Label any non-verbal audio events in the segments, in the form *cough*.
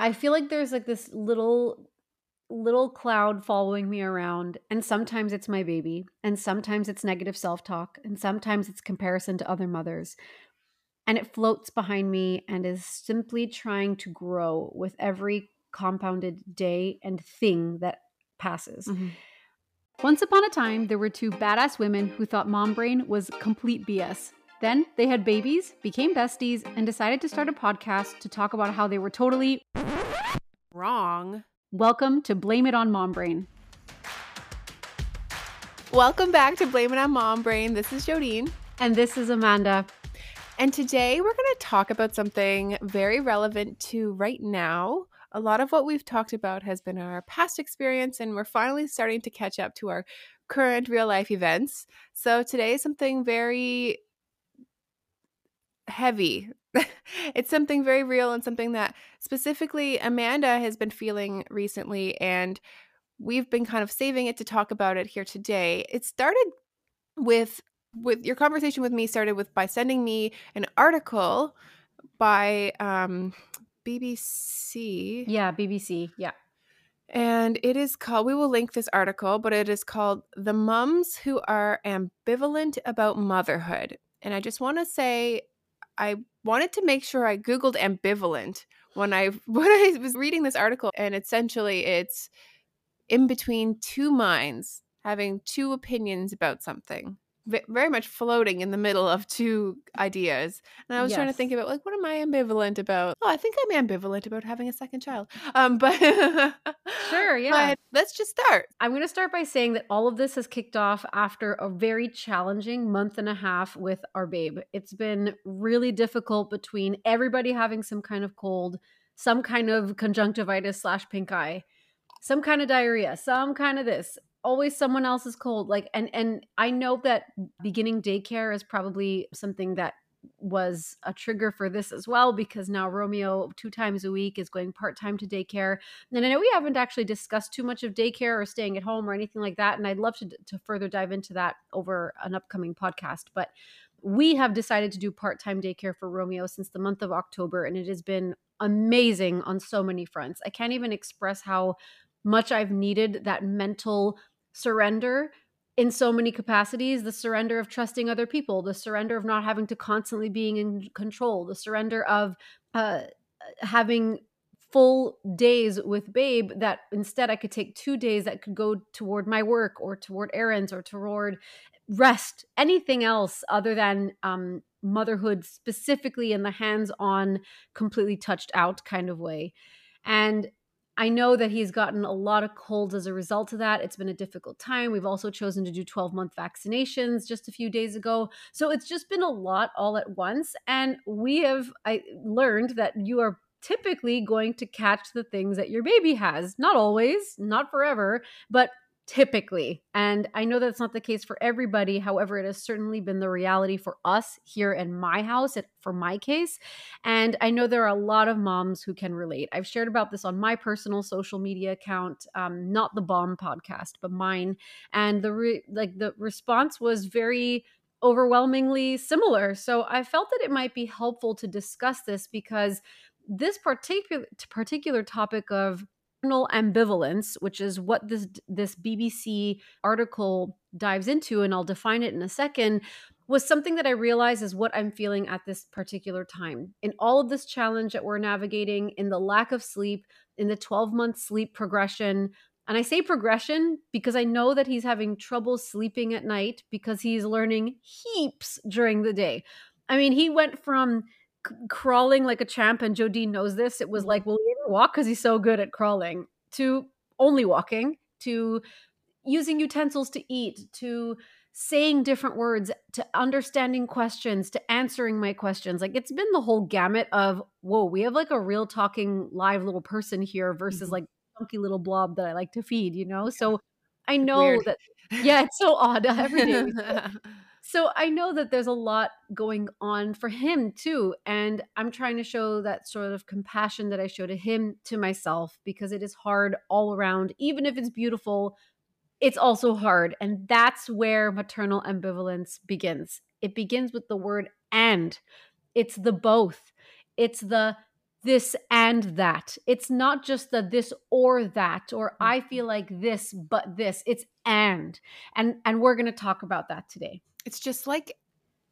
I feel like there's like this little little cloud following me around and sometimes it's my baby and sometimes it's negative self-talk and sometimes it's comparison to other mothers and it floats behind me and is simply trying to grow with every compounded day and thing that passes. Mm-hmm. Once upon a time, there were two badass women who thought mom brain was complete BS. Then they had babies, became besties, and decided to start a podcast to talk about how they were totally wrong. Welcome to Blame It on Mom Brain. Welcome back to Blame It on Mom Brain. This is Jodine. And this is Amanda. And today we're going to talk about something very relevant to right now. A lot of what we've talked about has been our past experience, and we're finally starting to catch up to our current real life events. So today is something very heavy. *laughs* it's something very real and something that specifically Amanda has been feeling recently. And we've been kind of saving it to talk about it here today. It started with with your conversation with me started with by sending me an article by um BBC. Yeah, BBC. Yeah. And it is called, we will link this article, but it is called The Mums Who Are Ambivalent About Motherhood. And I just want to say, I wanted to make sure I Googled ambivalent when I *laughs* when I was reading this article. And essentially it's in between two minds, having two opinions about something very much floating in the middle of two ideas. And I was yes. trying to think about like, what am I ambivalent about? Oh, I think I'm ambivalent about having a second child. Um, but sure, *laughs* yeah. But let's just start. I'm going to start by saying that all of this has kicked off after a very challenging month and a half with our babe. It's been really difficult between everybody having some kind of cold, some kind of conjunctivitis slash pink eye some kind of diarrhea, some kind of this, always someone else's cold like and and i know that beginning daycare is probably something that was a trigger for this as well because now Romeo two times a week is going part time to daycare. And I know we haven't actually discussed too much of daycare or staying at home or anything like that. And I'd love to, to further dive into that over an upcoming podcast. But we have decided to do part time daycare for Romeo since the month of October, and it has been amazing on so many fronts. I can't even express how much I've needed that mental surrender in so many capacities the surrender of trusting other people the surrender of not having to constantly being in control the surrender of uh, having full days with babe that instead i could take two days that could go toward my work or toward errands or toward rest anything else other than um, motherhood specifically in the hands on completely touched out kind of way. And I know that he's gotten a lot of colds as a result of that. It's been a difficult time. We've also chosen to do 12 month vaccinations just a few days ago. So it's just been a lot all at once. And we have I learned that you are typically going to catch the things that your baby has. Not always, not forever, but typically. And I know that's not the case for everybody. However, it has certainly been the reality for us here in my house, for my case. And I know there are a lot of moms who can relate. I've shared about this on my personal social media account, um, not the Bomb podcast, but mine. And the re- like the response was very overwhelmingly similar. So I felt that it might be helpful to discuss this because this particular particular topic of ambivalence, which is what this this BBC article dives into, and I'll define it in a second, was something that I realized is what I'm feeling at this particular time. In all of this challenge that we're navigating, in the lack of sleep, in the 12 month sleep progression. And I say progression because I know that he's having trouble sleeping at night because he's learning heaps during the day. I mean, he went from c- crawling like a champ, and Jodine knows this. It was like, will he ever walk because he's so good at crawling? To only walking, to using utensils to eat, to saying different words, to understanding questions, to answering my questions. Like it's been the whole gamut of whoa, we have like a real talking live little person here versus mm-hmm. like funky little blob that I like to feed, you know? So I know Weird. that yeah, it's so odd uh, every day. *laughs* so I know that there's a lot going on for him too. And I'm trying to show that sort of compassion that I show to him to myself because it is hard all around. Even if it's beautiful, it's also hard. And that's where maternal ambivalence begins. It begins with the word and. It's the both. It's the this and that. It's not just the this or that or I Mm-hmm. feel like this but this. It's and. And and we're going to talk about that today. It's just like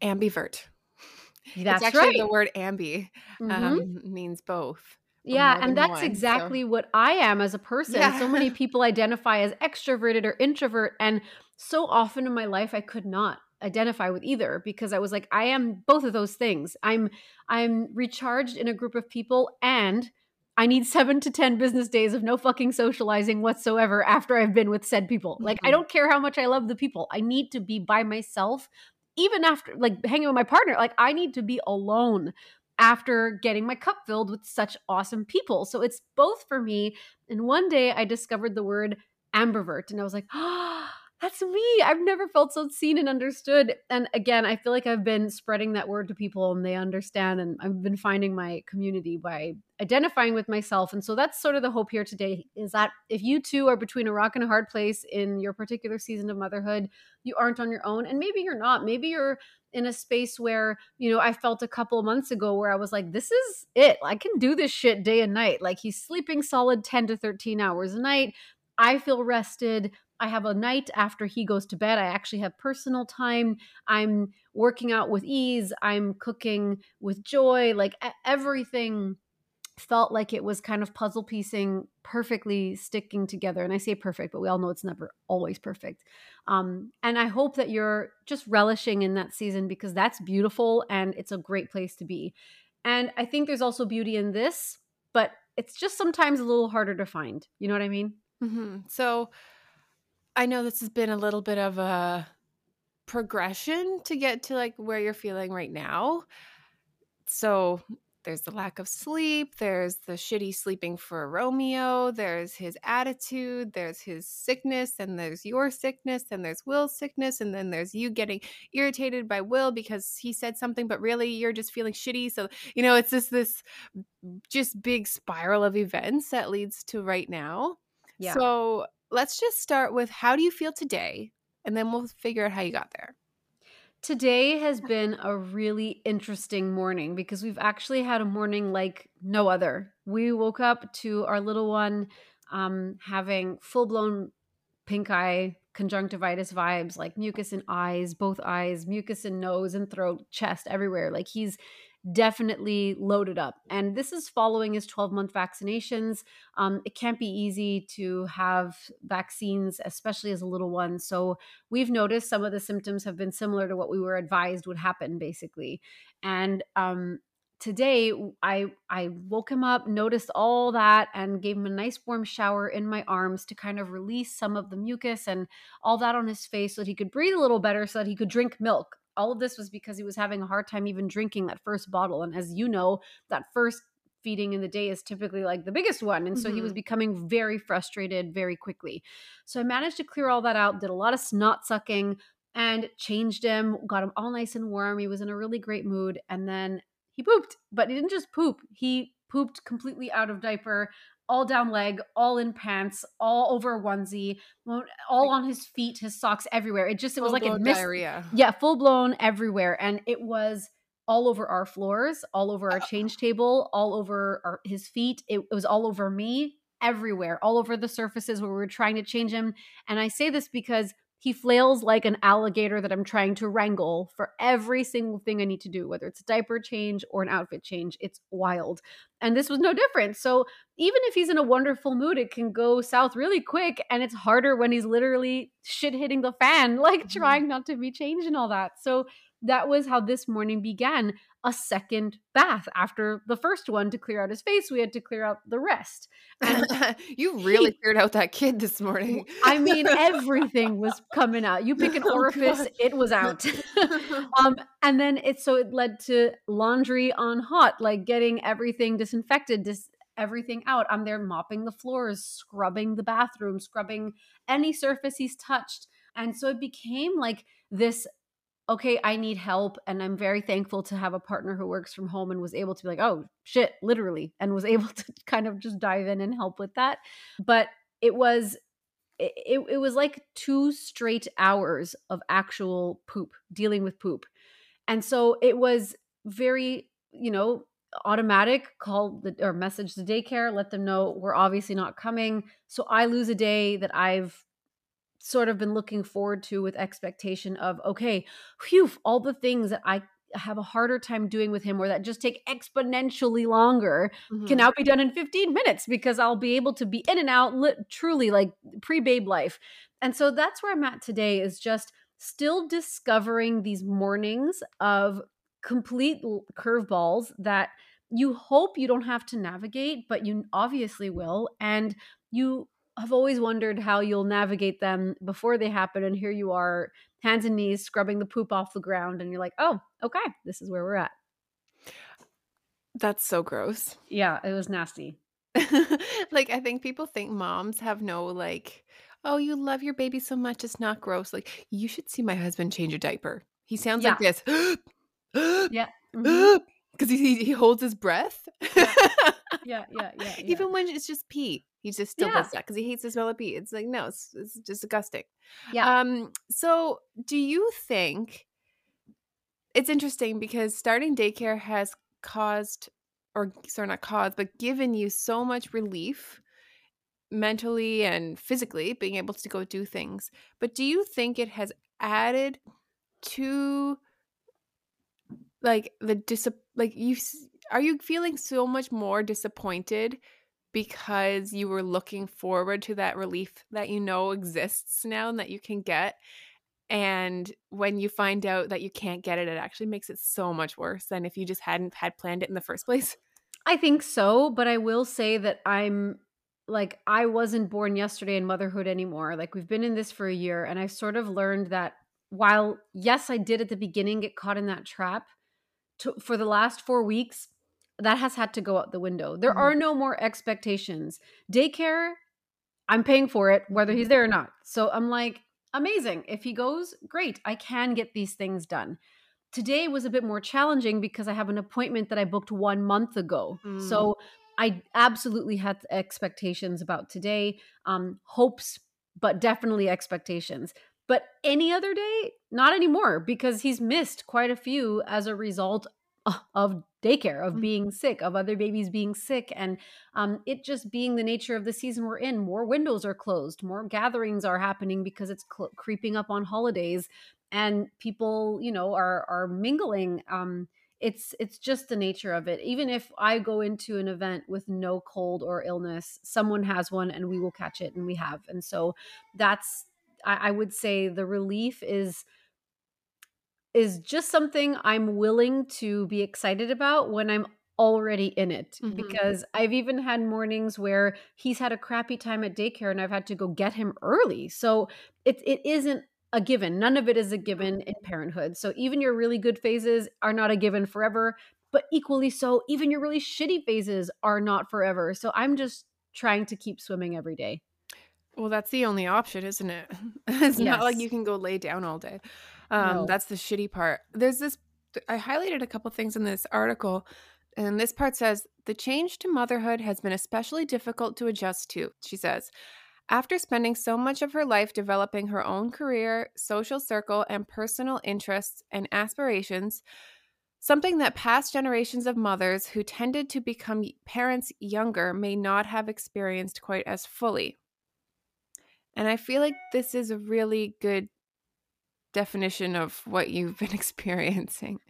ambivert. *laughs* That's it's actually right. the word ambi um, means both. yeah, and that's one, so- exactly what I am as a person. Yeah. So many *laughs* people identify as extroverted or introvert and so often in my life I could not identify with either because I was like I am both of those things. I'm I'm recharged in a group of people and I need 7 to 10 business days of no fucking socializing whatsoever after I've been with said people. Like I Mhm. don't care how much I love the people. I need to be by myself even after like hanging with my partner. Like I need to be alone after getting my cup filled with such awesome people. So it's both for me. And one day I discovered the word ambivert and I was like, oh, *gasps* that's me. I've never felt so seen and understood. And again, I feel like I've been spreading that word to people and they understand. And I've been finding my community by identifying with myself. And so that's sort of the hope here today is that if you too are between a rock and a hard place in your particular season of motherhood, you aren't on your own. And maybe you're not. Maybe you're in a space where, you know, I felt a couple months ago where I was like, this is it. I can do this shit day and night. Like he's sleeping solid 10 to 13 hours a night. I feel rested. I have a night after he goes to bed. I actually have personal time. I'm working out with ease. I'm cooking with joy. Like everything felt like it was kind of puzzle piecing perfectly sticking together and i say perfect but we all know it's never always perfect um, and i hope that you're just relishing in that season because that's beautiful and it's a great place to be and i think there's also beauty in this but it's just sometimes a little harder to find you know what i mean Mhm. So I know this has been a little bit of a progression to get to like where you're feeling right now. So there's the lack of sleep, there's the shitty sleeping for Romeo, there's his attitude, there's his sickness, and there's your sickness, and there's Will's sickness, and then there's you getting irritated by Will because he said something, but really you're just feeling shitty. So, you know, it's just this just big spiral of events that leads to right now. Yeah. So let's just start with how do you feel today? And then we'll figure out how you got there. Today has been a really interesting morning because we've actually had a morning like no other. We woke up to our little one um, having full blown pink eye conjunctivitis vibes, like mucus in eyes, both eyes, mucus in nose and throat, chest, everywhere. Like he's definitely loaded up. And this is following his 12 month vaccinations. Um, it can't be easy to have vaccines, especially as a little one. So we've noticed some of the symptoms have been similar to what we were advised would happen, basically. And um, today I I woke him up, noticed all that, and gave him a nice warm shower in my arms to kind of release some of the mucus and all that on his face so that he could breathe a little better, so that he could drink milk. All of this was because he was having a hard time even drinking that first bottle. And as you know, that first feeding in the day is typically like the biggest one. And so he was Mhm. becoming very frustrated very quickly. So I managed to clear all that out, did a lot of snot sucking and changed him, got him all nice and warm. He was in a really great mood. And then he pooped, but he didn't just poop, he pooped completely out of diaper. All down leg, all in pants, all over onesie, all on his feet, his socks everywhere. It just, it was like it Full-blown diarrhea. yeah, full blown everywhere. And it was all over our floors, all over our change table, all over our, his feet. It, it was all over me, everywhere, all over the surfaces where we were trying to change him. And I say this because he flails like an alligator that I'm trying to wrangle for every single thing I need to do, whether it's a diaper change or an outfit change. It's wild. And this was no different. So even if he's in a wonderful mood, it can go south really quick. And it's harder when he's literally shit hitting the fan, *laughs* like Mhm. trying not to be changed and all that. So that was how this morning began a second bath. After the first one to clear out his face we had to clear out the rest. And *laughs* you really cleared out that kid this morning. i mean *laughs* everything was coming out. You pick an Oh, orifice God. it was out. *laughs* Um and then it so it led to laundry on hot like getting everything disinfected dis- everything out. I'm there mopping the floors scrubbing the bathroom scrubbing any surface he's touched. And so it became like this okay, I need help. And I'm very thankful to have a partner who works from home and was able to be like, oh, shit, literally, and was *laughs* able to kind of just dive in and help with that. But it was. It, it was like two straight hours of actual poop, dealing with poop. And so it was very, you know, automatic call the or message the daycare, let them know we're obviously not coming. So I lose a day that I've sort of been looking forward to with expectation of okay, phew, all the things that I have a harder time doing with him or that just take exponentially longer mm-hmm. can now be done in 15 minutes because I'll be able to be in and out li- truly like pre-babe life. And so that's where I'm at today is just still discovering these mornings of complete curveballs that you hope you don't have to navigate, but you obviously will. And you have always wondered how you'll navigate them before they happen. And here you are, hands and knees, scrubbing the poop off the ground. And you're like, oh, okay, this is where we're at. That's so gross. Yeah, it was nasty. *laughs* like, I think people think moms have no, like, oh, you love your baby so much, it's not gross. Like, you should see my husband change a diaper. He sounds yeah. like this. *gasps* yeah. *gasps* Mm-hmm *gasps* because he, he holds his breath. *laughs* yeah. yeah, yeah, yeah, Even when it's just pee, he just still yeah. does that because he hates the smell of pee. It's like no, it's, it's just disgusting. Yeah. Um. So, do you think it's interesting because starting daycare has caused, or sorry, not caused, but given you so much relief mentally and physically, being able to go do things. But do you think it has added to like the dis like you are you feeling so much more disappointed because you were looking forward to that relief that you know exists now and that you can get and when you find out that you can't get it it actually makes it so much worse than if you just hadn't had planned it in the first place. *laughs* I think so but i will say that i'm like i wasn't born yesterday in motherhood anymore like we've been in this for a year and i sort of learned that while yes i did at the beginning get caught in that trap to, for the last four weeks, that has had to go out the window. There mm-hmm. are no more expectations. Daycare, I'm paying for it, whether he's there or not. So I'm like, amazing. If he goes, great. I can get these things done. Today was a bit more challenging because I have an appointment that I booked one month ago. Mm. So I absolutely had expectations about today, um, hopes, but definitely expectations. But any other day, not anymore because he's missed quite a few as a result of daycare, of mm-hmm. being sick, of other babies being sick, and um, it just being the nature of the season we're in. More windows are closed, more gatherings are happening because it's cl- creeping up on holidays, and people, you know, are are mingling. Um, it's it's just the nature of it. Even if I go into an event with no cold or illness, someone has one, and we will catch it, and we have. And so that's I, I would say the relief is is just something I'm willing to be excited about when I'm already in it mm-hmm. because I've even had mornings where he's had a crappy time at daycare and I've had to go get him early. So it it isn't a given. None of it is a given in parenthood. So even your really good phases are not a given forever, but equally so even your really shitty phases are not forever. So I'm just trying to keep swimming every day. Well, that's the only option, isn't it? *laughs* it's yes. not like you can go lay down all day. Um, no. That's the shitty part. There's this, I highlighted a couple things in this article, and this part says the change to motherhood has been especially difficult to adjust to, she says. After spending so much of her life developing her own career, social circle, and personal interests and aspirations, something that past generations of mothers who tended to become parents younger may not have experienced quite as fully. And I feel like this is a really good definition of what you've been *laughs* experiencing.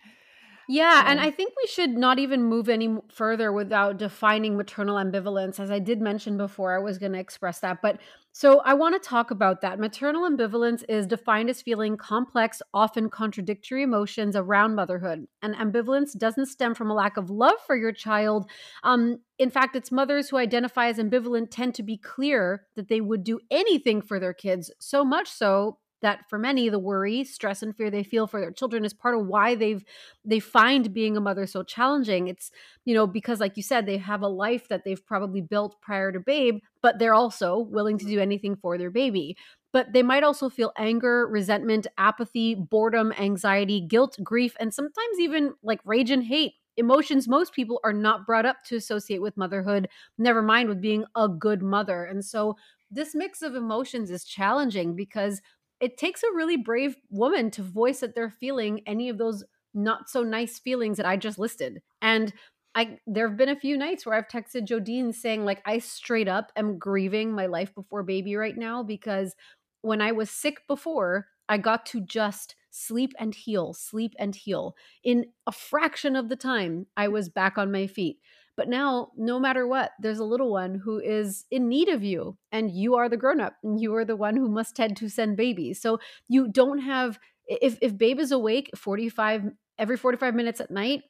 Yeah, um, and I think we should not even move any further without defining maternal ambivalence. As I did mention before, I was going to express that. But so I want to talk about that. Maternal ambivalence is defined as feeling complex, often contradictory emotions around motherhood. And ambivalence doesn't stem from a lack of love for your child. Um, in fact, it's mothers who identify as ambivalent tend to be clear that they would do anything for their kids, so much so that for many the worry stress and fear they feel for their children is part of why they've they find being a mother so challenging. It's you know because like you said they have a life that they've probably built prior to babe but they're also willing to mm-hmm. do anything for their baby. But they might also feel anger resentment apathy boredom anxiety guilt grief and sometimes even like rage and hate. Emotions most people are not brought up to associate with motherhood never mind with being a good mother. And so this mix of emotions is challenging because it takes a really brave woman to voice that they're feeling any of those not so nice feelings that I just listed. And I there have been a few nights where I've texted Jodine saying like I straight up am grieving my life before baby right now because when I was sick before, I got to just sleep and heal, sleep and heal. In a fraction of the time, I was back on my feet. But now, no matter what, there's a little one who is in need of you, and you are the grown up, and you are the one who must tend to send babies. So you don't have, if, if babe is awake 45, every 45 minutes at night,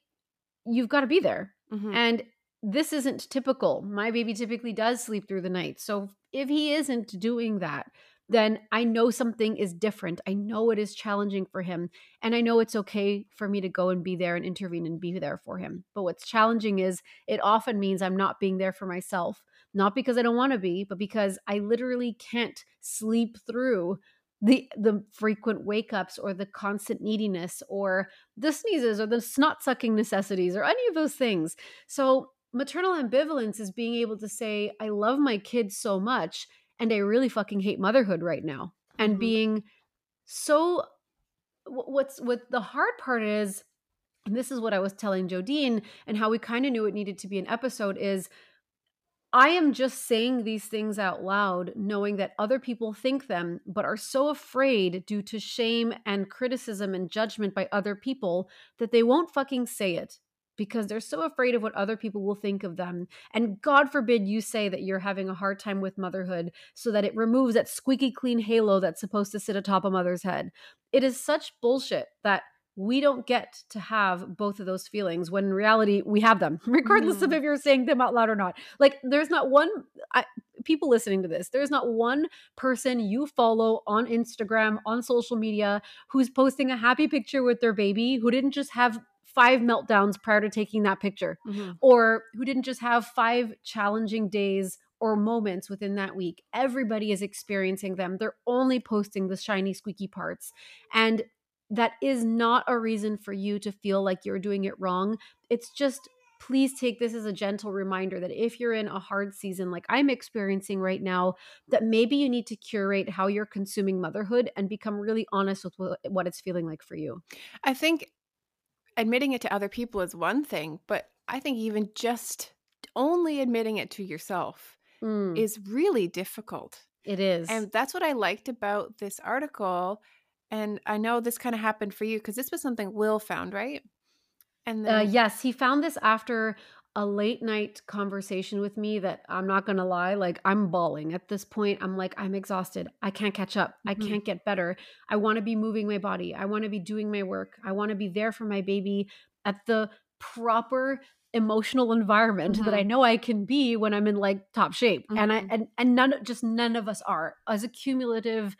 you've got to be there. Mm-hmm. And this isn't typical. My baby typically does sleep through the night. So if he isn't doing that, then I know something is different. I know it is challenging for him. And I know it's okay for me to go and be there and intervene and be there for him. But what's challenging is it often means I'm not being there for myself, not because I don't want to be, but because I literally can't sleep through the the frequent wake ups or the constant neediness or the sneezes or the snot sucking necessities or any of those things. So maternal ambivalence is being able to say I love my kids so much and I really fucking hate motherhood right now. And mm-hmm. being so what's what the hard part is and this is what I was telling Jodine and how we kind of knew it needed to be an episode is I am just saying these things out loud, knowing that other people think them, but are so afraid due to shame and criticism and judgment by other people that they won't fucking say it because they're so afraid of what other people will think of them. And God forbid you say that you're having a hard time with motherhood so that it removes that squeaky clean halo that's supposed to sit atop a mother's head. It is such bullshit that we don't get to have both of those feelings when in reality we have them *laughs* regardless mm. of if you're saying them out loud or not like there's not one I, people listening to this there's not one person you follow on instagram on social media who's posting a happy picture with their baby who didn't just have five meltdowns prior to taking that picture mm-hmm. or who didn't just have five challenging days or moments within that week. Everybody is experiencing them. They're only posting the shiny, squeaky parts. And that is not a reason for you to feel like you're doing it wrong. It's just please take this as a gentle reminder that if you're in a hard season like I'm experiencing right now, that maybe you need to curate how you're consuming motherhood and become really honest with what it's feeling like for you. I think admitting it to other people is one thing, but I think even just only admitting it to yourself mm. is really difficult. It is. And that's what I liked about this article and I know this kind of happened for you because this was something Will found, right? And uh, then- uh, yes, he found this after a late night conversation with me that I'm not going to lie, like I'm bawling at this point. I'm like, I'm exhausted. I can't catch up. Mm-hmm. I can't get better. I want to be moving my body. I want to be doing my work. I want to be there for my baby at the proper emotional environment mm-hmm. that I mm-hmm. know I can be when I'm in like top shape. Mm-hmm. And I mm-hmm. and and none just none of us are. As a cumulative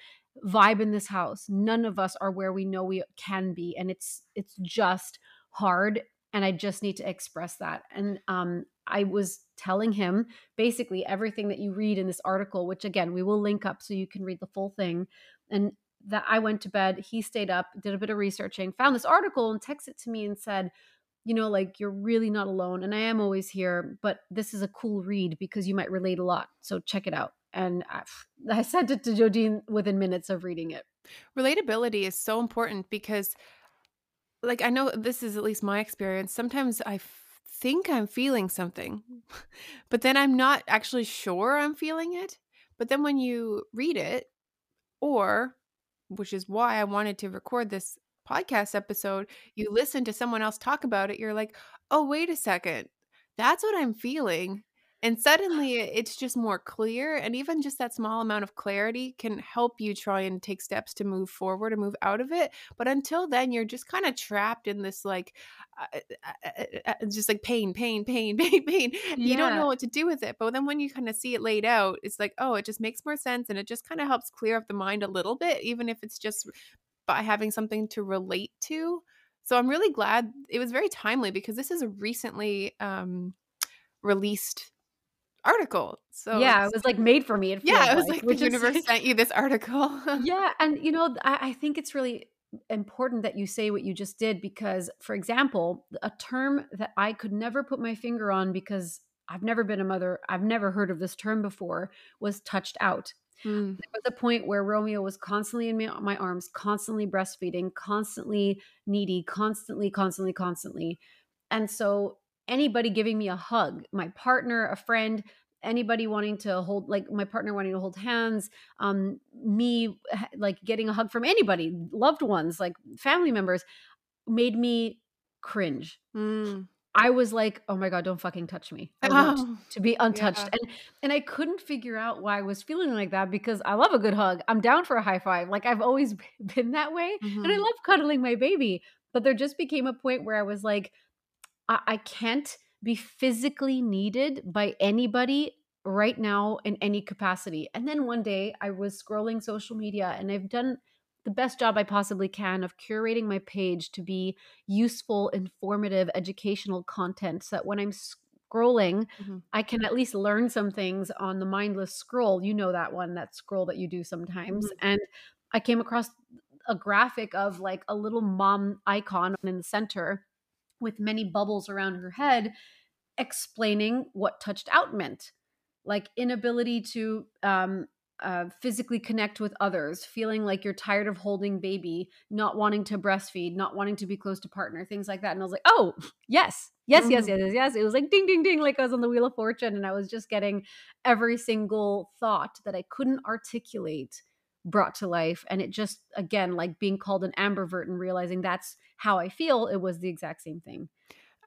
vibe in this house. None of us are where we know we can be and it's it's just hard and I just need to express that. And um I was telling him basically everything that you read in this article, which again, we will link up so you can read the full thing. And that I went to bed, he stayed up, did a bit of researching, found this article and texted to me and said, you know, like you're really not alone. And I am always here, but this is a cool read because you might relate a lot. So check it out and I, *laughs* I sent it to Jodine within minutes of reading it. Relatability is so important because, like, I know this is at least my experience. Sometimes I f- think I'm feeling something, *laughs* but then I'm not actually sure I'm feeling it. But then when you read it, or which is why I wanted to record this podcast episode, you listen to someone else talk about it, you're like, oh, wait a second. That's what I'm feeling. And suddenly it's just more clear. And even just that small amount of clarity can help you try and take steps to move forward and move out of it. But until then, you're just kind of trapped in this like, uh, uh, uh, uh, uh just like pain, pain, pain, *laughs* pain, pain. Yeah. You don't know what to do with it. But then when you kind of see it laid out, it's like, oh, it just makes more sense. And it just kind of helps clear up the mind a little bit, even if it's just by having something to relate to. So I'm really glad it was very timely because this is a recently um, released article. So yeah, it was like made for me. yeah, it was like, like the universe is, sent you this article. *laughs* yeah, and you know, I, I think it's really important that you say what you just did because, for example, a term that I could never put my finger on because I've never been a mother, I've never heard of this term before, was touched out. Mm. There was a point where Romeo was constantly in my, my arms, constantly breastfeeding, constantly needy, constantly, constantly, constantly. And so anybody giving me a hug, my partner, a friend, anybody wanting to hold like my partner wanting to hold hands um me like getting a hug from anybody loved ones like family members made me cringe Mm. I was like, "Oh my god, don't fucking touch me. I want Oh, to be untouched." yeah. And and I couldn't figure out why I was feeling like that because I love a good hug. I'm down for a high five. Like I've always *laughs* been that way, and I Mhm. love cuddling my baby. But there just became a point where I was like, I, I can't be physically needed by anybody right now in any capacity. And then one day I was scrolling social media and I've done the best job I possibly can of curating my page to be useful, informative, educational content so that when I'm scrolling, Mhm. I can at least learn some things on the mindless scroll. You know that one, that scroll that you do sometimes. Mhm. And I came across a graphic of like a little mom icon in the center with many bubbles around her head explaining what touched out meant. Like inability to um, uh, physically connect with others feeling like you're tired of holding baby not wanting to breastfeed not wanting to be close to partner things like that. And i was like oh yes yes yes yes yes yes. It was like ding ding ding like i was on the wheel of fortune and i was just getting every single thought that i couldn't articulate brought to life and it just again like being called an ambivert and realizing that's how i feel it was the exact same thing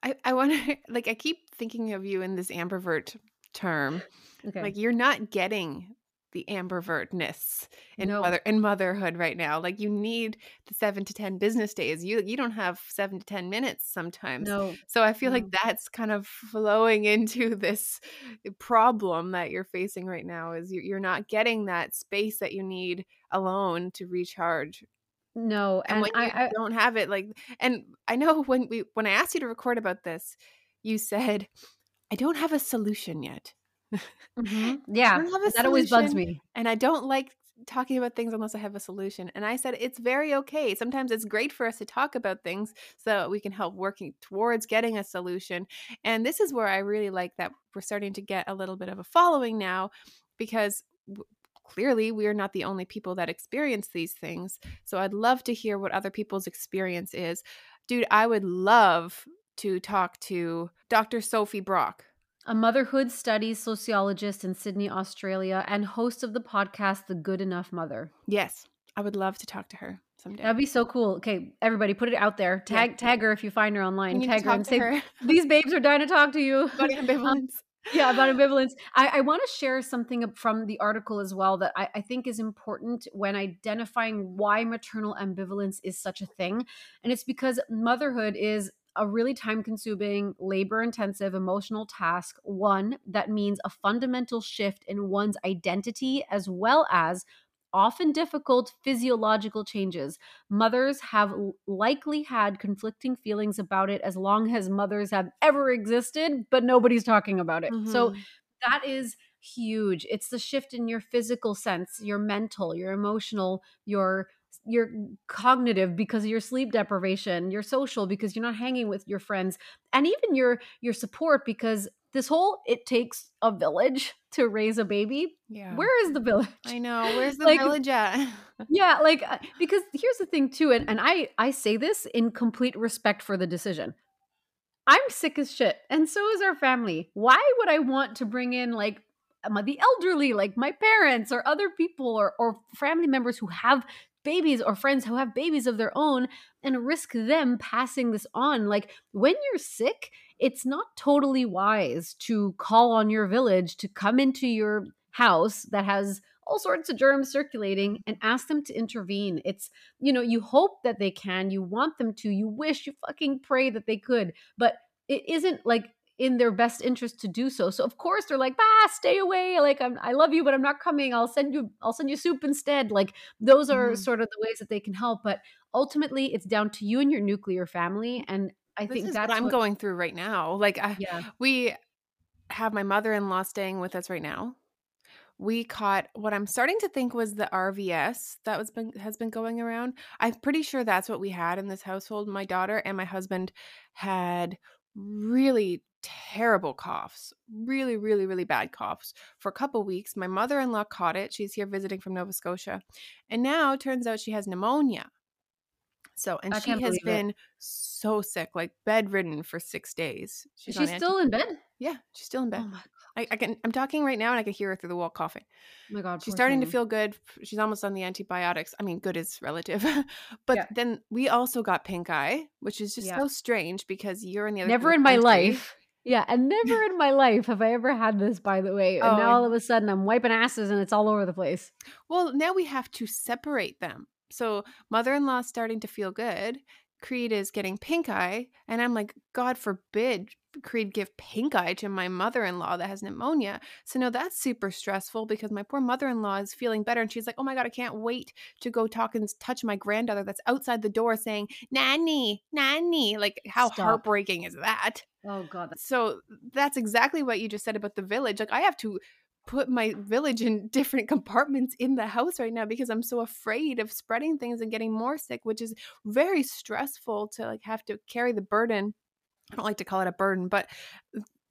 I, I want to *laughs* like, I keep thinking of you in this ambivert term. okay Like, you're not getting the ambivertness in No. mother in motherhood right now. Like, you need the seven to ten business days. You you don't have seven to ten minutes sometimes. no So I feel No. like that's kind of flowing into this problem that you're facing right now. Is you- you're not getting that space that you need alone to recharge no and and, when you I, I don't have it like and i know when we when i asked you to record about this you said i don't have a solution yet Mhm. *laughs* yeah don't have a that always bugs me. and i don't like talking about things unless i have a solution and i said it's very okay. Sometimes it's great for us to talk about things so that we can help working towards getting a solution and this is where i really like that we're starting to get a little bit of a following now because w- clearly we are not the only people that experience these things so i'd love to hear what other people's experience is. Dude i would love to talk to dr sophie brock a motherhood studies sociologist in Sydney, Australia, and host of the podcast The Good Enough Mother. yes i would love to talk to her someday That'd be so cool. Okay, everybody, put it out there. Tag tag her if you find her online. Tag her and say her *laughs* these babes are dying to talk to you. *laughs* about ambivalence *laughs* um, yeah, about ambivalence. I, I want to share something from the article as well that I, I think is important when identifying why maternal ambivalence is such a thing. And it's because motherhood is a really time consuming, labor intensive, emotional task. One that means a fundamental shift in one's identity as well as often difficult physiological changes. Mothers have likely had conflicting feelings about it as long as mothers have ever existed, but nobody's talking about it. So Mhm. that is huge. It's the shift in your physical sense, your mental, your emotional, your your cognitive because of your sleep deprivation, your social because you're not hanging with your friends, and even your your support because this whole it takes a village *laughs* to raise a baby. yeah Where is the village? i know where's *laughs* the Like- village at *laughs* yeah like uh, because here's the thing too and, and i i say this in complete respect for the decision i'm sick as shit and so is our family why would i want to bring in like the elderly like my parents or other people or, or family members who have babies or friends who have babies of their own and risk them passing this on like when you're sick it's not totally wise to call on your village to come into your house that has all sorts of germs circulating and ask them to intervene. It's, you know, you hope that they can, you want them to, you wish, you fucking pray that they could, but it isn't like in their best interest to do so. So of course they're like, "Ah, stay away. Like I'm I love you, but I'm not coming. I'll send you I'll send you soup instead." Like those are Mhm. sort of the ways that they can help, but ultimately it's down to you and your nuclear family and I this think that's what i'm what- going through right now like I, Yeah. we have my mother-in-law staying with us right now we caught what i'm starting to think was the rvs that was been has been going around i'm pretty sure that's what we had in this household my daughter and my husband had really terrible coughs really really really bad coughs for a couple weeks my mother-in-law caught it she's here visiting from nova scotia and now it turns out she has pneumonia So, and I she has believe it. been so sick, like bedridden for six days. She's, on she anti- still in bed? yeah, she's still in bed. Oh my, I, I can. I'm talking right now, and I can hear her through the wall coughing. oh my god. She's starting to feel good. She's almost on the antibiotics. I mean, good is relative. *laughs* but Yeah. then we also got pink eye, which is just Yeah. so strange because you're in the other. Never in my country. life. Yeah, and never in my life have I ever had this, by the way. And Oh, now all of a sudden I'm wiping asses and it's all over the place. Well, now we have to separate them. So mother-in-law's starting to feel good. Creed is getting pink eye, and I'm like, God forbid Creed give pink eye to my mother-in-law that has pneumonia. So no, that's super stressful because my poor mother-in-law is feeling better, and she's like, Oh my God, I can't wait to go talk and touch my granddaughter that's outside the door saying, Nanny, Nanny. Like, how Stop. heartbreaking is that? Oh god. So that's exactly what you just said about the village. Like I have to put my village in *laughs* different compartments in the house right now because I'm so afraid of spreading things and getting more sick, which is very stressful to like have to carry the burden. I don't like to call it a burden, but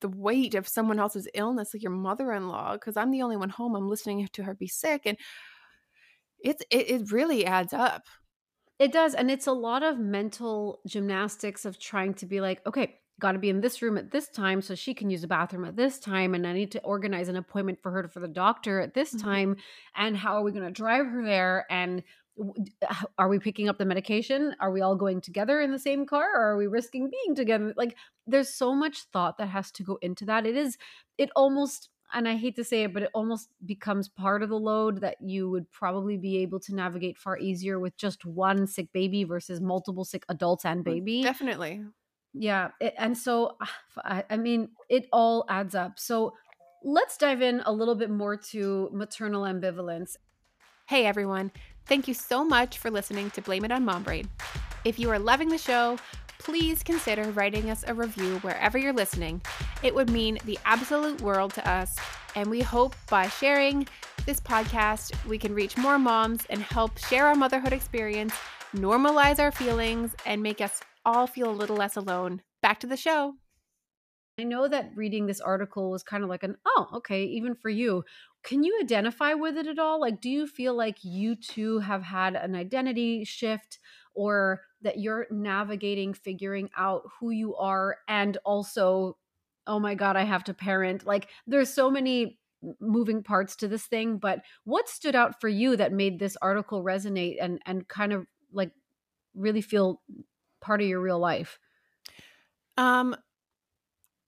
the weight of someone else's illness, like your mother-in-law, because I'm the only one home. I'm listening to her be sick, and it's it, it really adds up. It does. And it's a lot of mental gymnastics of trying to be like, okay, got to be in this room at this time so she can use the bathroom at this time. And I need to organize an appointment for her for the doctor at this Mhm. time. And how are we going to drive her there? And w- d- h- Uh, are we picking up the medication? Are we all going together in the same car or are we risking being together? Like, there's so much thought that has to go into that. It is, it almost, and I hate to say it, but it almost becomes part of the load that you would probably be able to navigate far easier with just one sick baby versus multiple sick adults and mm, baby. Definitely. Yeah. It, and so, I f- I, I mean, it all adds up. So let's dive in a little bit more to maternal ambivalence. Hey everyone, thank you so much for listening to Blame It on Mom Brain. If you are loving the show, please consider writing us a review wherever you're listening. It would mean the absolute world to us, and we hope by sharing this podcast, we can reach more moms and help share our motherhood experience, normalize our feelings, and make us all feel a little less alone. Back to the show. I know that reading this article was kind of like an, oh, okay, even for you. Can you identify with it at all? Like, do you feel like you too have had an identity shift or that you're navigating, figuring out who you are and also, oh my God, I have to parent? Like, there's so many moving parts to this thing, but what stood out for you that made this article resonate and, and kind of like really feel part of your real life? Um,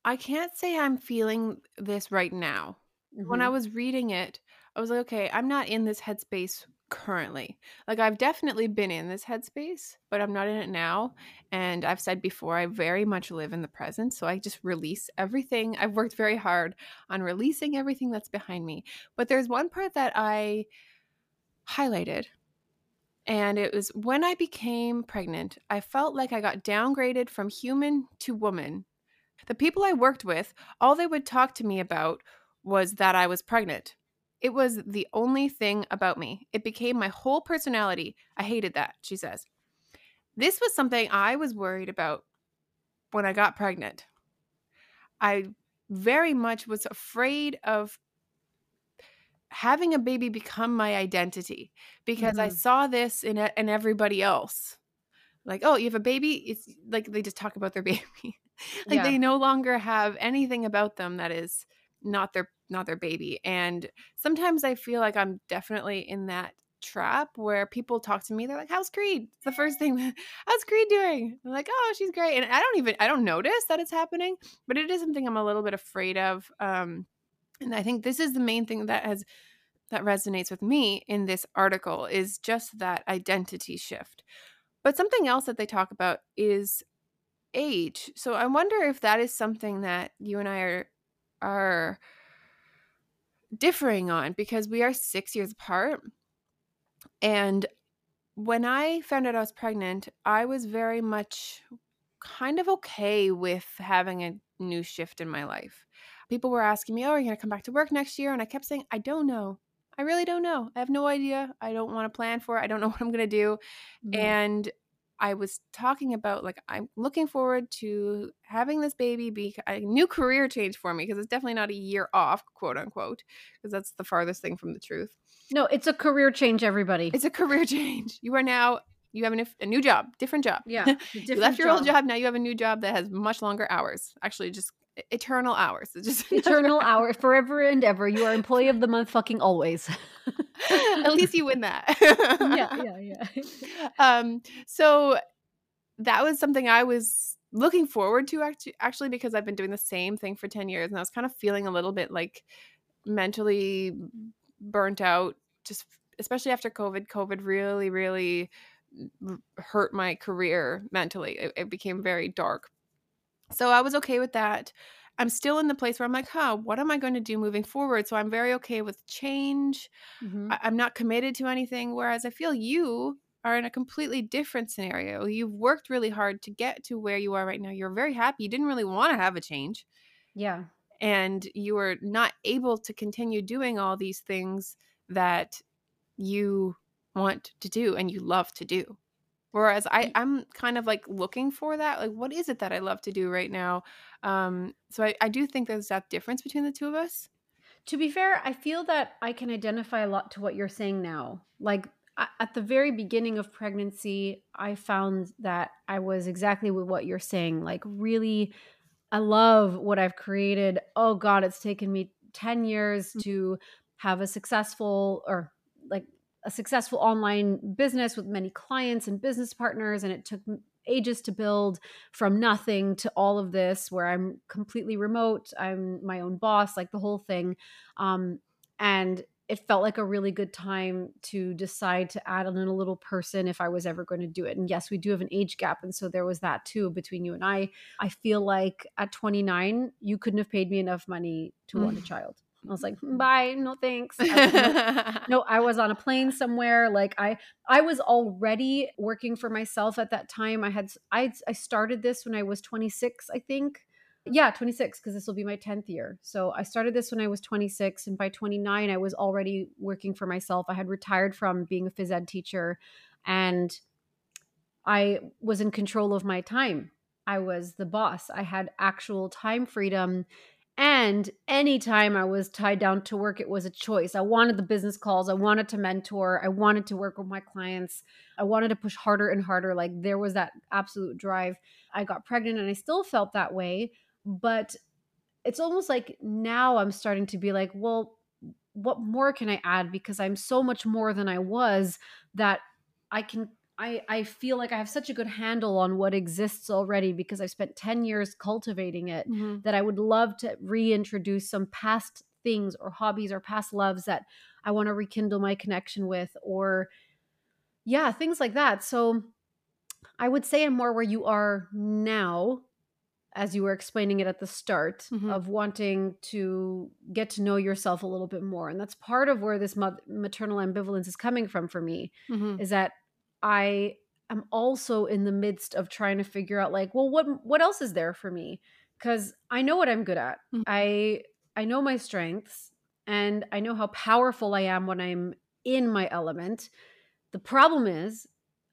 I can't say I'm feeling this right now. when I Mhm. was reading it, I was like, okay, I'm not in this headspace currently. Like, I've definitely been in this headspace, but I'm not in it now. And I've said before, I very much live in the present. So I just release everything. I've worked very hard on releasing everything that's behind me. But there's one part that I highlighted. And it was when I became pregnant, I felt like I got downgraded from human to woman. The people I worked with, all they would talk to me about was that I was pregnant. It was the only thing about me. It became my whole personality. I hated that, she says. This was something I was worried about when I got pregnant. I very much was afraid of having a baby become my identity because I Mhm. saw this in, in everybody else. Like, oh, you have a baby? It's like they just talk about their *laughs* baby. *laughs* like Yeah. they no longer have anything about them that is not their not their baby and sometimes i feel like i'm definitely in that trap where people talk to me they're like how's creed? It's the first thing *laughs* how's creed doing? I'm like oh she's great and i don't even i don't notice that it's happening but it is something i'm a little bit afraid of um and i think this is the main thing that has that resonates with me in this article is just that identity shift. But something else that they talk about is age. So I wonder if that is something that you and I are are differing on because we are 6 years apart. And when I found out I was pregnant, I was very much kind of okay with having a new shift in my life. People were asking me, "Oh, are you going to come back to work next year?" And I kept saying, "I don't know. I really don't know. I have no idea. I don't want to plan for it. I don't know *laughs* what I'm going to do." Yeah. and I was talking about like I'm looking forward to having this baby be a new career change for me because it's definitely not a year off, quote unquote, because that's the farthest thing from the truth. No, it's a career change, everybody. It's a career *laughs* change. You are now You have a, a new job, different job. Yeah. *laughs* you left your job. old job. Now you have a new job that has much longer hours. Actually, just eternal hours. *laughs* It's just eternal hours, forever and ever. You are employee of the month, fucking always. *laughs* At least you win that. yeah, *laughs* yeah, yeah. *laughs* Um, so that was something I was looking forward to actually, actually because I've been doing the same thing for 10 years and I was kind of feeling a little bit like mentally burnt out just especially after COVID. COVID really really hurt my career mentally. It, it became very dark. So I was okay with that. I'm still in the place where I'm like, huh, what am I going to do moving forward? So I'm very okay with change. Mm-hmm. I- I'm not committed to anything. Whereas I feel you are in a completely different scenario. You've worked really hard to get to where you are right now. You're very happy. You didn't really want to have a change. Yeah. And you were not able to continue doing all these things that you want to do and you love to do. Whereas I, I'm kind of like looking for that. Like, what is it that I love to do right now? Um, so I, I do think there's that difference between the two of us. To be fair, I feel that I can identify a lot to what you're saying now. Like at the very beginning of pregnancy, I found that I was exactly with what you're saying. Like, really, I love what I've created. Oh, God, it's taken me 10 years mm. to have a successful or like a successful online business with many clients and business partners. And it took ages to build from nothing to all of this where I'm completely remote. I'm my own boss, like the whole thing. Um, and it felt like a really good time to decide to add on a little person if I was ever going to do it. And yes, we do have an age gap. And so there was that too between you and I. I feel like at 29, you couldn't have paid me enough money to want a mm. child. I was like, mm, bye, no thanks. I, no, *laughs* no, I was on a plane somewhere. Like I, I was already working for myself at that time. I had, I, I started this when I was 26, I think. Yeah, 26, because this will be my 10th year. So I started this when I was 26. And by 29, I was already working for myself. I had retired from being a phys ed teacher and I was in control of my time. I was the boss. I had actual time freedom. And anytime I was tied down to work, it was a choice. I wanted the business calls. I wanted to mentor. I wanted to work with my clients. I wanted to push harder and harder. Like there was that absolute drive. I got pregnant and I still felt that way but it's almost like now I'm starting to be like, well, what more can I add? Because I'm so much more than I was that I can I, I feel like I have such a good handle on what exists already because I've spent 10 years cultivating it mm-hmm. that I would love to reintroduce some past things or hobbies or past loves that I want to rekindle my connection with or yeah, things like that. So I would say I'm more where you are now as you were explaining it at the start mm-hmm. of wanting to get to know yourself a little bit more and that's part of where this maternal ambivalence is coming from for me mm-hmm. is that i am also in the midst of trying to figure out like well what what else is there for me cuz i know what i'm good at mm-hmm. i i know my strengths and i know how powerful i am when i'm in my element the problem is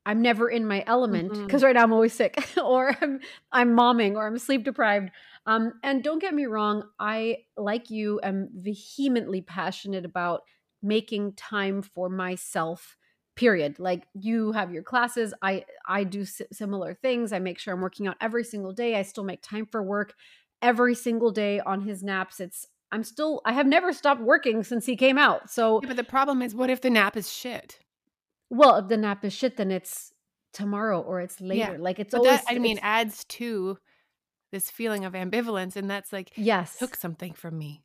I'm never in my element because mm-hmm. right now I'm always sick *laughs* or I'm I'm momming or I'm sleep deprived. Um, and don't get me wrong, I like you am vehemently passionate about making time for myself. Period. Like you have your classes, I I do similar things. I make sure I'm working out every single day. I still make time for work every single day on his naps. It's I'm still I have never stopped working since he came out. So yeah, but the problem is what if the nap is shit? Well, if the nap is shit, then it's tomorrow or it's later. Yeah. Like it's but always. That, I mean, adds to this feeling of ambivalence, and that's like yes, took something from me.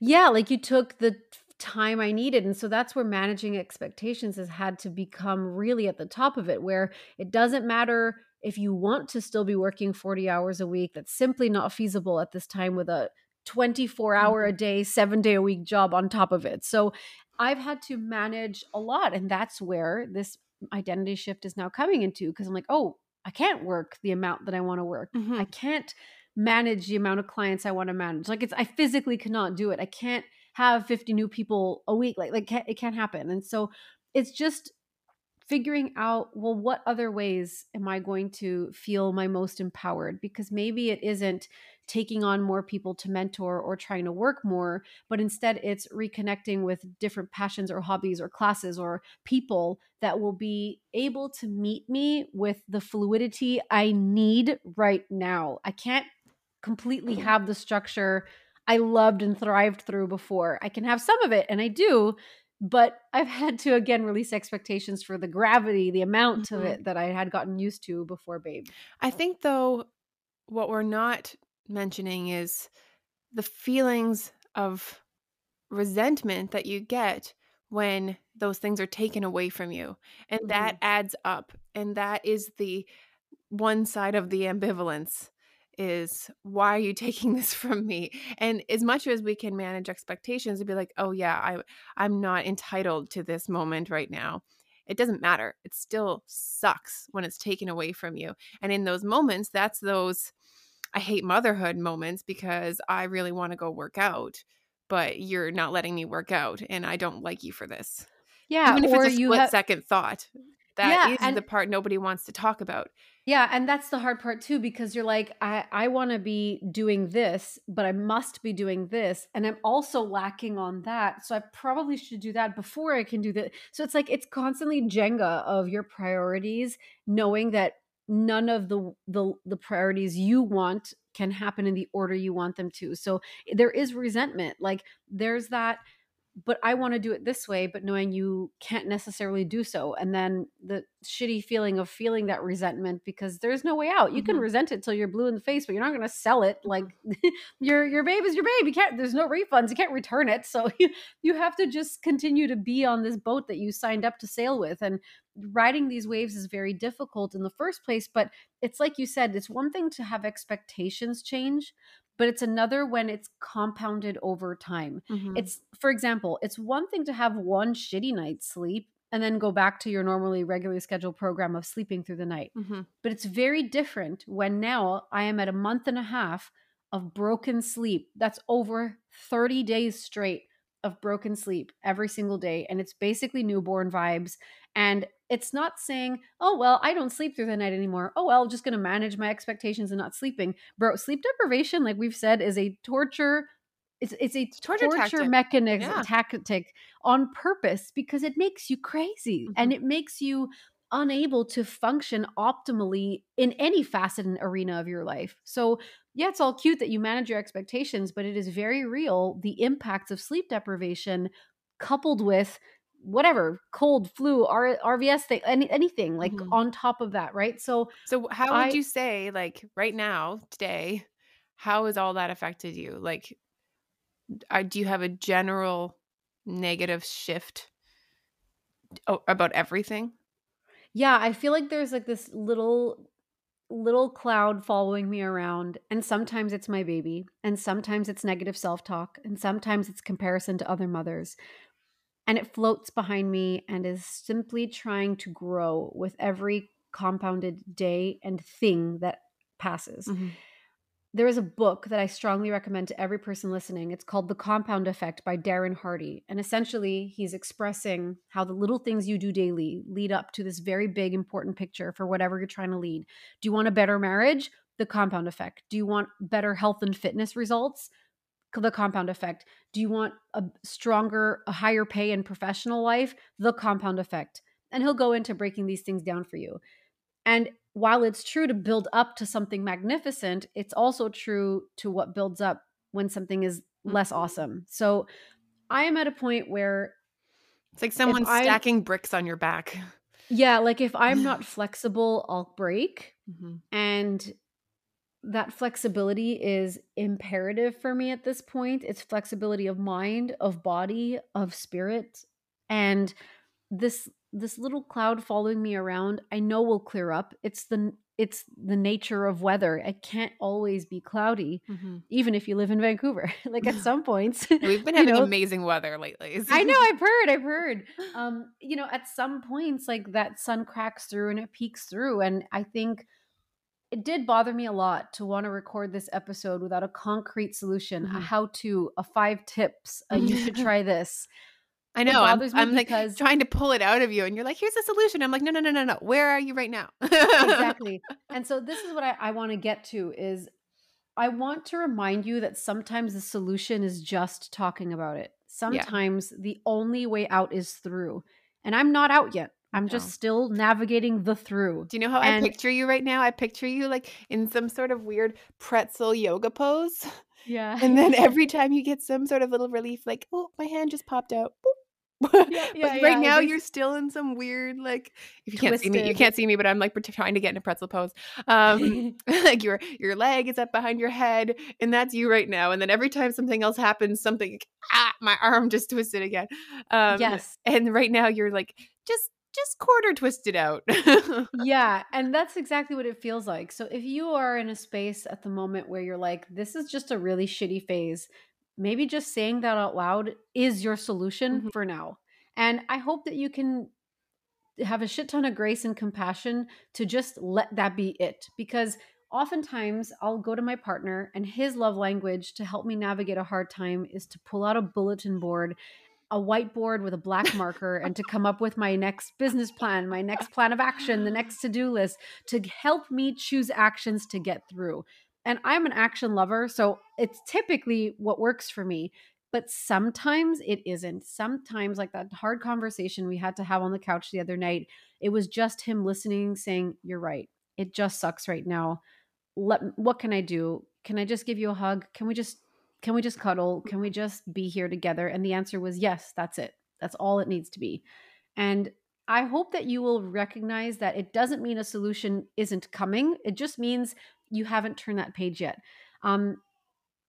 Yeah, like you took the time I needed, and so that's where managing expectations has had to become really at the top of it, where it doesn't matter if you want to still be working 40 hours a week that's simply not feasible at this time with a 24 hour a mm-hmm. day, seven day a week job on top of it. So I've had to manage a lot. And that's where this identity shift is now coming into because I'm like, oh, I can't work the amount that I want to work. Mm-hmm. I can't manage the amount of clients I want to manage. Like it's I physically cannot do it. I can't have 50 new people a week. Like like it can't happen. And so it's just figuring out well what other ways am I going to feel my most empowered because maybe it isn't taking on more people to mentor or trying to work more, but instead it's reconnecting with different passions or hobbies or classes or people that will be able to meet me with the fluidity I need right now. I can't completely hmm. have the structure I loved and thrived through before. I can have some of it, and I do, but I've had to again release expectations for the gravity, the amount mm-hmm. of it that I had gotten used to before Babe. I think, though, what we're not mentioning is the feelings of resentment that you get when those things are taken away from you. And mm-hmm. that adds up. And that is the one side of the ambivalence is why are you taking *laughs* this from me? And as much as we can manage expectations and be like oh yeah i i'm not entitled to this moment right now it doesn't matter it still sucks when it's taken away from you. And in those moments that's those i hate motherhood moments because i really want to go work out but you're not letting me work out and i don't like you for this. Yeah even if it's a split ha- second thought that yeah, is and- the part nobody wants to talk about yeah, and that's the hard part too because you're like I I want to be doing this, but I must be doing this and I'm also lacking on that. So I probably should do that before I can do that. So it's like it's constantly Jenga of your priorities knowing that none of the the the priorities you want can happen in the order you want them to. So eh, there is resentment. Like there's that but I want to do it this way, but knowing you can't necessarily do so. And then the shitty feeling of feeling that resentment because there's no way out. You mm-hmm. can resent it till you're blue in the face, but you're not going to sell it. Like mm-hmm. *laughs* your your babe is your babe. You can't. There's no refunds. You can't return it. So you *laughs* you have to just continue to be on this boat that you signed up to sail with. And riding these waves is very difficult in the first place. But it's like you said. It's one thing to have expectations change, but it's another when it's compounded over time. Mm-hmm. It's, for example, it's one thing to have one shitty night's sleep and then go back to your normally regularly scheduled program of sleeping through the night. Mm-hmm. But it's very different when now I am at a month and a half of broken sleep. That's over 30 days straight of broken sleep every single day. And it's basically newborn vibes. And it's not saying, oh, well, I don't sleep through the night anymore. Oh, well, I'm just going to manage my expectations and not sleeping. Bro, sleep deprivation, like we've said, is a torture. It's, it's a torture, torture mechanism yeah. tactic on purpose because it makes you crazy mm-hmm. and it makes you unable to function optimally in any facet and arena of your life. So, yeah, it's all cute that you manage your expectations, but it is very real the impacts of sleep deprivation coupled with whatever cold flu R- rvs thing any, anything like mm-hmm. on top of that right? So so how would you say like right now today how has all that affected you? Like uh, do you have a general negative shift about everything? Yeah i feel like there's like this little little cloud following me around and sometimes it's my baby and sometimes it's negative self-talk and sometimes it's comparison to other mothers and it floats behind me and is simply trying to grow with every compounded day and thing that passes. Mm-hmm. There is a book that I strongly recommend to every person listening. It's called The Compound Effect by Darren Hardy. And essentially, he's expressing how the little things you do daily lead up to this very big, important picture for whatever you're trying to lead. Do you want a better marriage? The compound effect. Do you want better health and fitness results? The compound effect. Do you want a stronger, a higher pay in professional life? The compound effect. And he'll go into breaking these things down for you. And while it's true to build up to something magnificent, it's also true to what builds up when something is less mm-hmm. awesome. So I am at a point where it's like someone stacking bricks on your back. Yeah, like if I'm not *sighs* flexible, I'll break. Mm-hmm. And that flexibility is imperative for me at this point. It's flexibility of mind, of body, of spirit. And this this little cloud following me around, I know will clear up. It's the it's the nature of weather. It can't always be cloudy, mm-hmm. even if you live in Vancouver. *laughs* like at some points, *laughs* we've been *laughs* having know, amazing weather lately. I know. I've heard. I've heard. Um, you know, at some points, like that sun cracks through and it peeks through, and I think it did bother me a lot to want to record this episode without a concrete solution, mm-hmm. a how to, a five tips, a you should *laughs* try this. I know. I'm, I'm like trying to pull it out of you, and you're like, "Here's a solution." I'm like, "No, no, no, no, no. Where are you right now?" exactly. *laughs* And so this is what I, I want to get to: is I want to remind you that sometimes the solution is just talking about it. Sometimes the only way out is through. And I'm not out yet. I'm No. just still navigating the through. Do you know how And- I picture you right now? I picture you like in some sort of weird pretzel yoga pose. Yeah. *laughs* And then every time you get some sort of little relief, like, oh, my hand just popped out. *laughs* Yeah, but yeah, right yeah, now you're still in some weird like if you can't see me, you can't see me, but I'm like trying to get in a pretzel pose. Um *laughs* like your your leg is up behind your head, and that's you right now. And then every time something else happens, something ah, my arm just twisted again. Um yes. and right now you're like just just quarter twisted out. *laughs* yeah and that's exactly what it feels like so if you are in a space at the moment where you're like this is just a really shitty phase maybe just saying that out loud is your solution Mhm. for now and i hope that you can have a shit ton of grace and compassion to just let that be it because oftentimes i'll go to my partner and his love language to help me navigate a hard time is to pull out a bulletin board a whiteboard with a black marker and to come up with my next business plan, my next plan of action, the next to do list to help me choose actions to get through. And I'm an action lover, so it's typically what works for me. But sometimes it isn't. Sometimes, like that hard conversation we had to have on the couch the other night, it was just him listening, saying, You're right. It just sucks right now. Let what can I do? Can I just give you a hug? Can we just can we just cuddle? Can we just be here together? And the answer was yes, that's it. That's all it needs to be. And I hope that you will recognize that it doesn't mean a solution isn't coming. It just means you haven't turned that page yet. Um,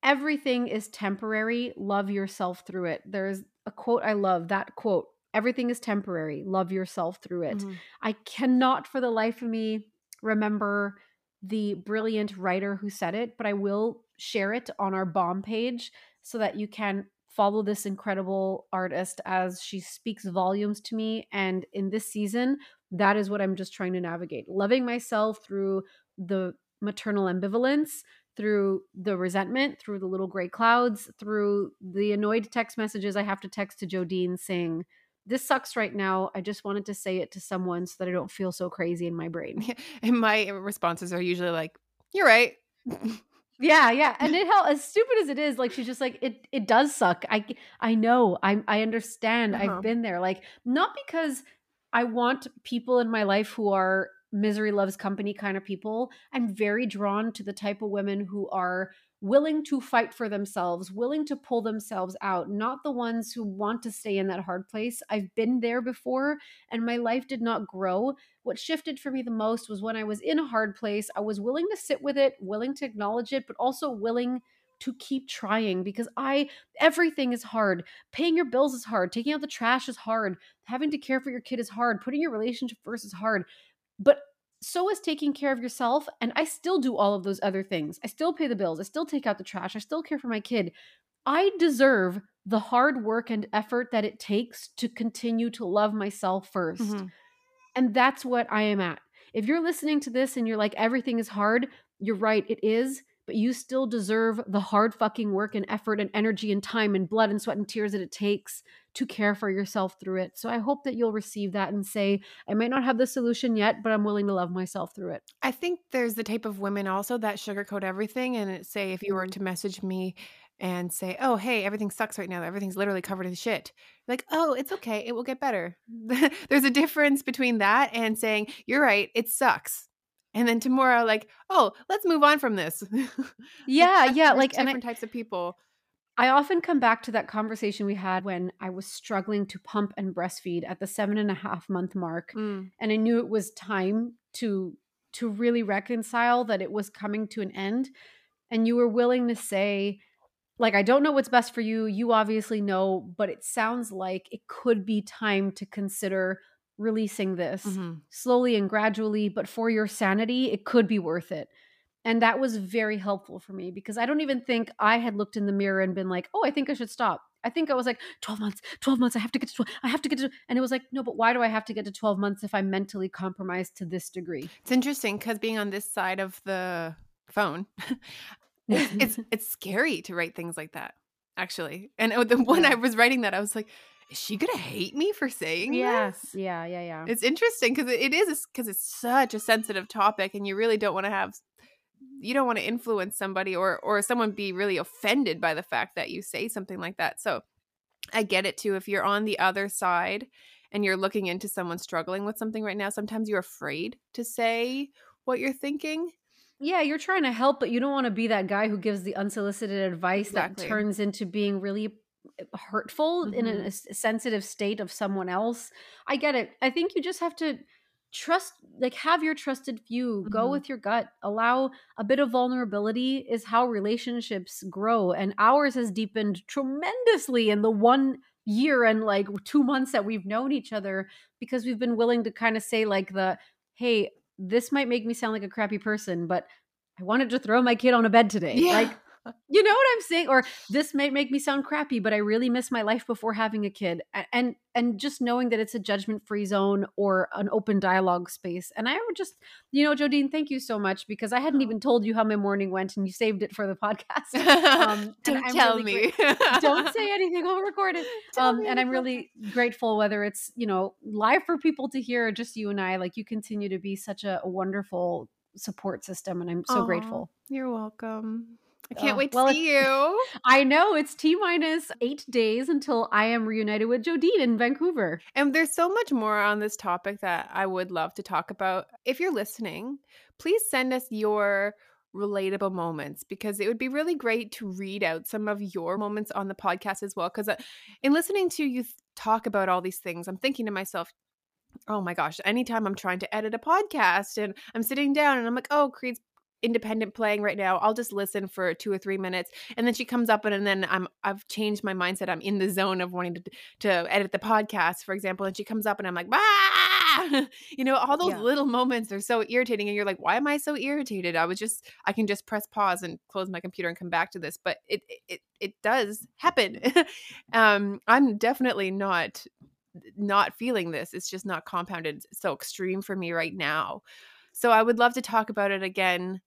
everything is temporary. Love yourself through it. There's a quote I love that quote everything is temporary. Love yourself through it. Mhm. I cannot for the life of me remember the brilliant writer who said it, but I will share it on our bomb page so that you can follow this incredible artist as she speaks volumes to me. And in this season, that is what I'm just trying to navigate loving myself through the maternal ambivalence. Through the resentment, through the little gray clouds, through the annoyed text messages I have to text to Jodine saying, this sucks right now. I just wanted to say it to someone so that I don't feel so crazy in my brain. and my responses are usually like, You're right. *laughs* Yeah, yeah. And it hell as stupid as it is, like she's just like it it does suck. I I know. I I understand. Uh-huh. I've been there. Like not because I want people in my life who are misery loves company kind of people. I'm very drawn to the type of women who are willing to fight for themselves, willing to pull themselves out, not the ones who want to stay in that hard place. I've been there before and my life did not grow. What shifted for me the most was when I was in a hard place, I was willing to sit with it, willing to acknowledge it, but also willing to keep trying because I everything is hard. Paying your bills is hard, taking out the trash is hard, having to care for your kid is hard, putting your relationship first is hard. But so is taking care of yourself. And I still do all of those other things. I still pay the bills. I still take out the trash. I still care for my kid. I deserve the hard work and effort that it takes to continue to love myself 1st Mhm. And that's what I am at. If you're listening to this and you're like, everything is hard, you're right, it is. But you still deserve the hard fucking work and effort and energy and time and blood and sweat and tears that it takes to care for yourself through it. So I hope that you'll receive that and say, I might not have the solution yet, but I'm willing to love myself through it. I think there's the type of women also that sugarcoat everything. And say, if you were Mhm. to message me and say, oh, hey, everything sucks right now, everything's literally covered in shit, like, oh, it's okay, it will get better. *laughs* there's a difference between that and saying, you're right, it sucks. And then tomorrow, like, oh, let's move on from this. *laughs* Yeah, yeah. Like, I, different types of people. I often come back to that conversation we had when I was struggling to pump and breastfeed at the seven and a half month mark. Mm. and I knew it was time to to really reconcile that it was coming to an end and you were willing to say like I don't know what's best for you you obviously know but it sounds like it could be time to consider releasing this Mhm. slowly and gradually but for your sanity it could be worth it and that was very helpful for me because I don't even think I had looked in the mirror and been like, "Oh, I think I should stop." I think I was like, "12 months, 12 months, I have to get to 12, I have to get to." And it was like, "No, but why do I have to get to 12 months if I'm mentally compromised to this degree?" It's interesting because being on this side of the phone, *laughs* it's, it's it's scary to write things like that. Actually, and uh, the when Yeah. I was writing that, I was like, "Is she gonna hate me for saying yes. this?" Yeah, yeah, yeah. It's interesting because it is because it's such a sensitive topic, and you really don't want to have you don't want to influence somebody or or someone be really offended by the fact that you say something like that. So I get it too if you're on the other side and you're looking into someone struggling with something right now, sometimes you're afraid to say what you're thinking. Yeah, you're trying to help, but you don't want to be that guy who gives the unsolicited advice exactly. that turns into being really eh, hurtful mm-hmm. in a, a sensitive state of someone else. I get it. I think you just have to trust like have your trusted few mm-hmm. go with your gut allow a bit of vulnerability is how relationships grow and ours has deepened tremendously in the one year and like two months that we've known each other because we've been willing to kind of say like the hey this might make me sound like a crappy person but i wanted to throw my kid on a bed today yeah. like you know what i'm saying? Or this may make me sound crappy but i really miss my life before having a kid. And and just knowing that it's a judgment free zone or an open dialogue space. And i would just you know jodine thank you so much because i hadn't even told you how my morning went and you saved it for the podcast. Um, *laughs* don't tell really me. don't *laughs* say anything i'll record it um, and i'm really grateful whether it's you know live for people to hear or just you and i. Like you continue to be such a, a wonderful support system and i'm so Aww, grateful. you're welcome I can't oh, wait to well, see *laughs* you. I know it's T minus eight days until I am reunited with Jodine in Vancouver. And there's so much more on this topic that I would love to talk about. If you're listening, please send us your relatable moments because it would be really great to read out some of your moments on the podcast as well. Because uh, in listening to you talk about all these things, I'm thinking to myself, oh my gosh, anytime I'm trying to edit a podcast and I'm sitting down and I'm like, oh, Creed's independent playing right now i'll just listen for two or three minutes and then she comes up and, and then i'm i've changed my mindset i'm in the zone of wanting to to edit the podcast for example and she comes up and i'm like bah! *laughs* you know all those yeah. little moments are so irritating and you're like why am i so irritated i was just i can just press pause and close my computer and come back to this but it it it does happen *laughs* um i'm definitely not not feeling this it's just not compounded so extreme for me right now so I would love to talk about it again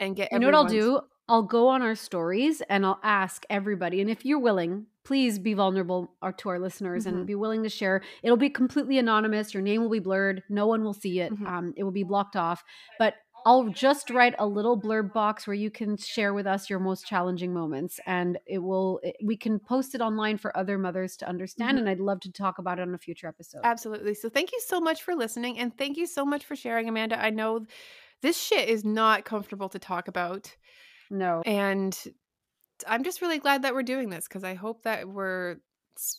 and get. You know what I'll do? I'll go on our stories and I'll ask everybody. And if you're willing, please be vulnerable uh, to our listeners mm-hmm. and be willing to share. It'll be completely anonymous. Your name will be blurred. No one will see it. Mm-hmm. Um, it will be blocked off. But I'll just write a little blurb box where you can share with us your most challenging moments, and it will. It, we can post it online for other mothers to understand. Mm-hmm. And I'd love to talk about it on a future episode. Absolutely. So thank you so much for listening, and thank you so much for sharing, Amanda. I know this shit is not comfortable to talk about. No. And I'm just really glad that we're doing this because I hope that we're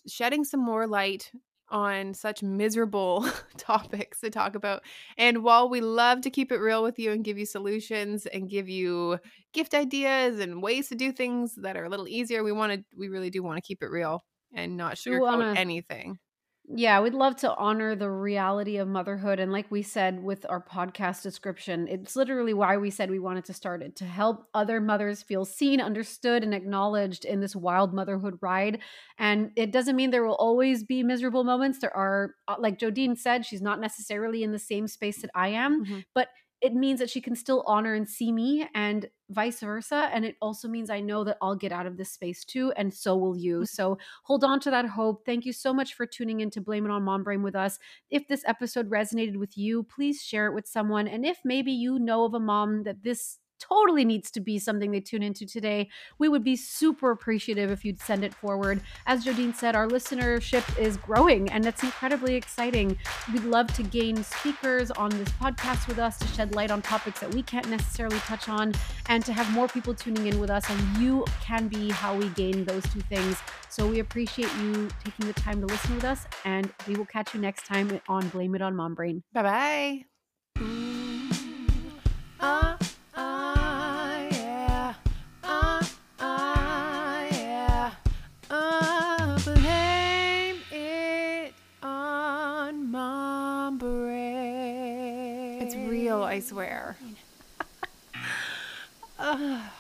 shedding some more light on such miserable *laughs* topics to talk about. And while we love to keep it real with you and give you solutions and give you gift ideas and ways to do things that are a little easier, we want to we really do want to keep it real and not sugarcoat wanna, anything. Yeah, we'd love to honor the reality of motherhood. And like we said with our podcast description, it's literally why we said we wanted to start it to help other mothers feel seen, understood, and acknowledged in this wild motherhood ride. And it doesn't mean there will always be miserable moments. There are, uh, like Jodine said, she's not necessarily in the same space that I am, mm-hmm. but it means that she can still honor and see me and vice versa and it also means i know that i'll get out of this space too and so will you. Mm. so hold on to that hope. Thank you so much for tuning in to blame it on mom brain with us. If this episode resonated with you please share it with someone and if maybe you know of a mom that this totally needs to be something they tune into today. We would be super appreciative if you'd send it forward. As Jodine said, our listenership is growing and that's incredibly exciting. We'd love to gain speakers on this podcast with us to shed light on topics that we can't necessarily touch on and to have more people tuning in with us. And you can be how we gain those two things. So we appreciate you taking the time to listen with us and we will catch you next time on Blame It on Mom Brain. Bye bye. I swear. *laughs*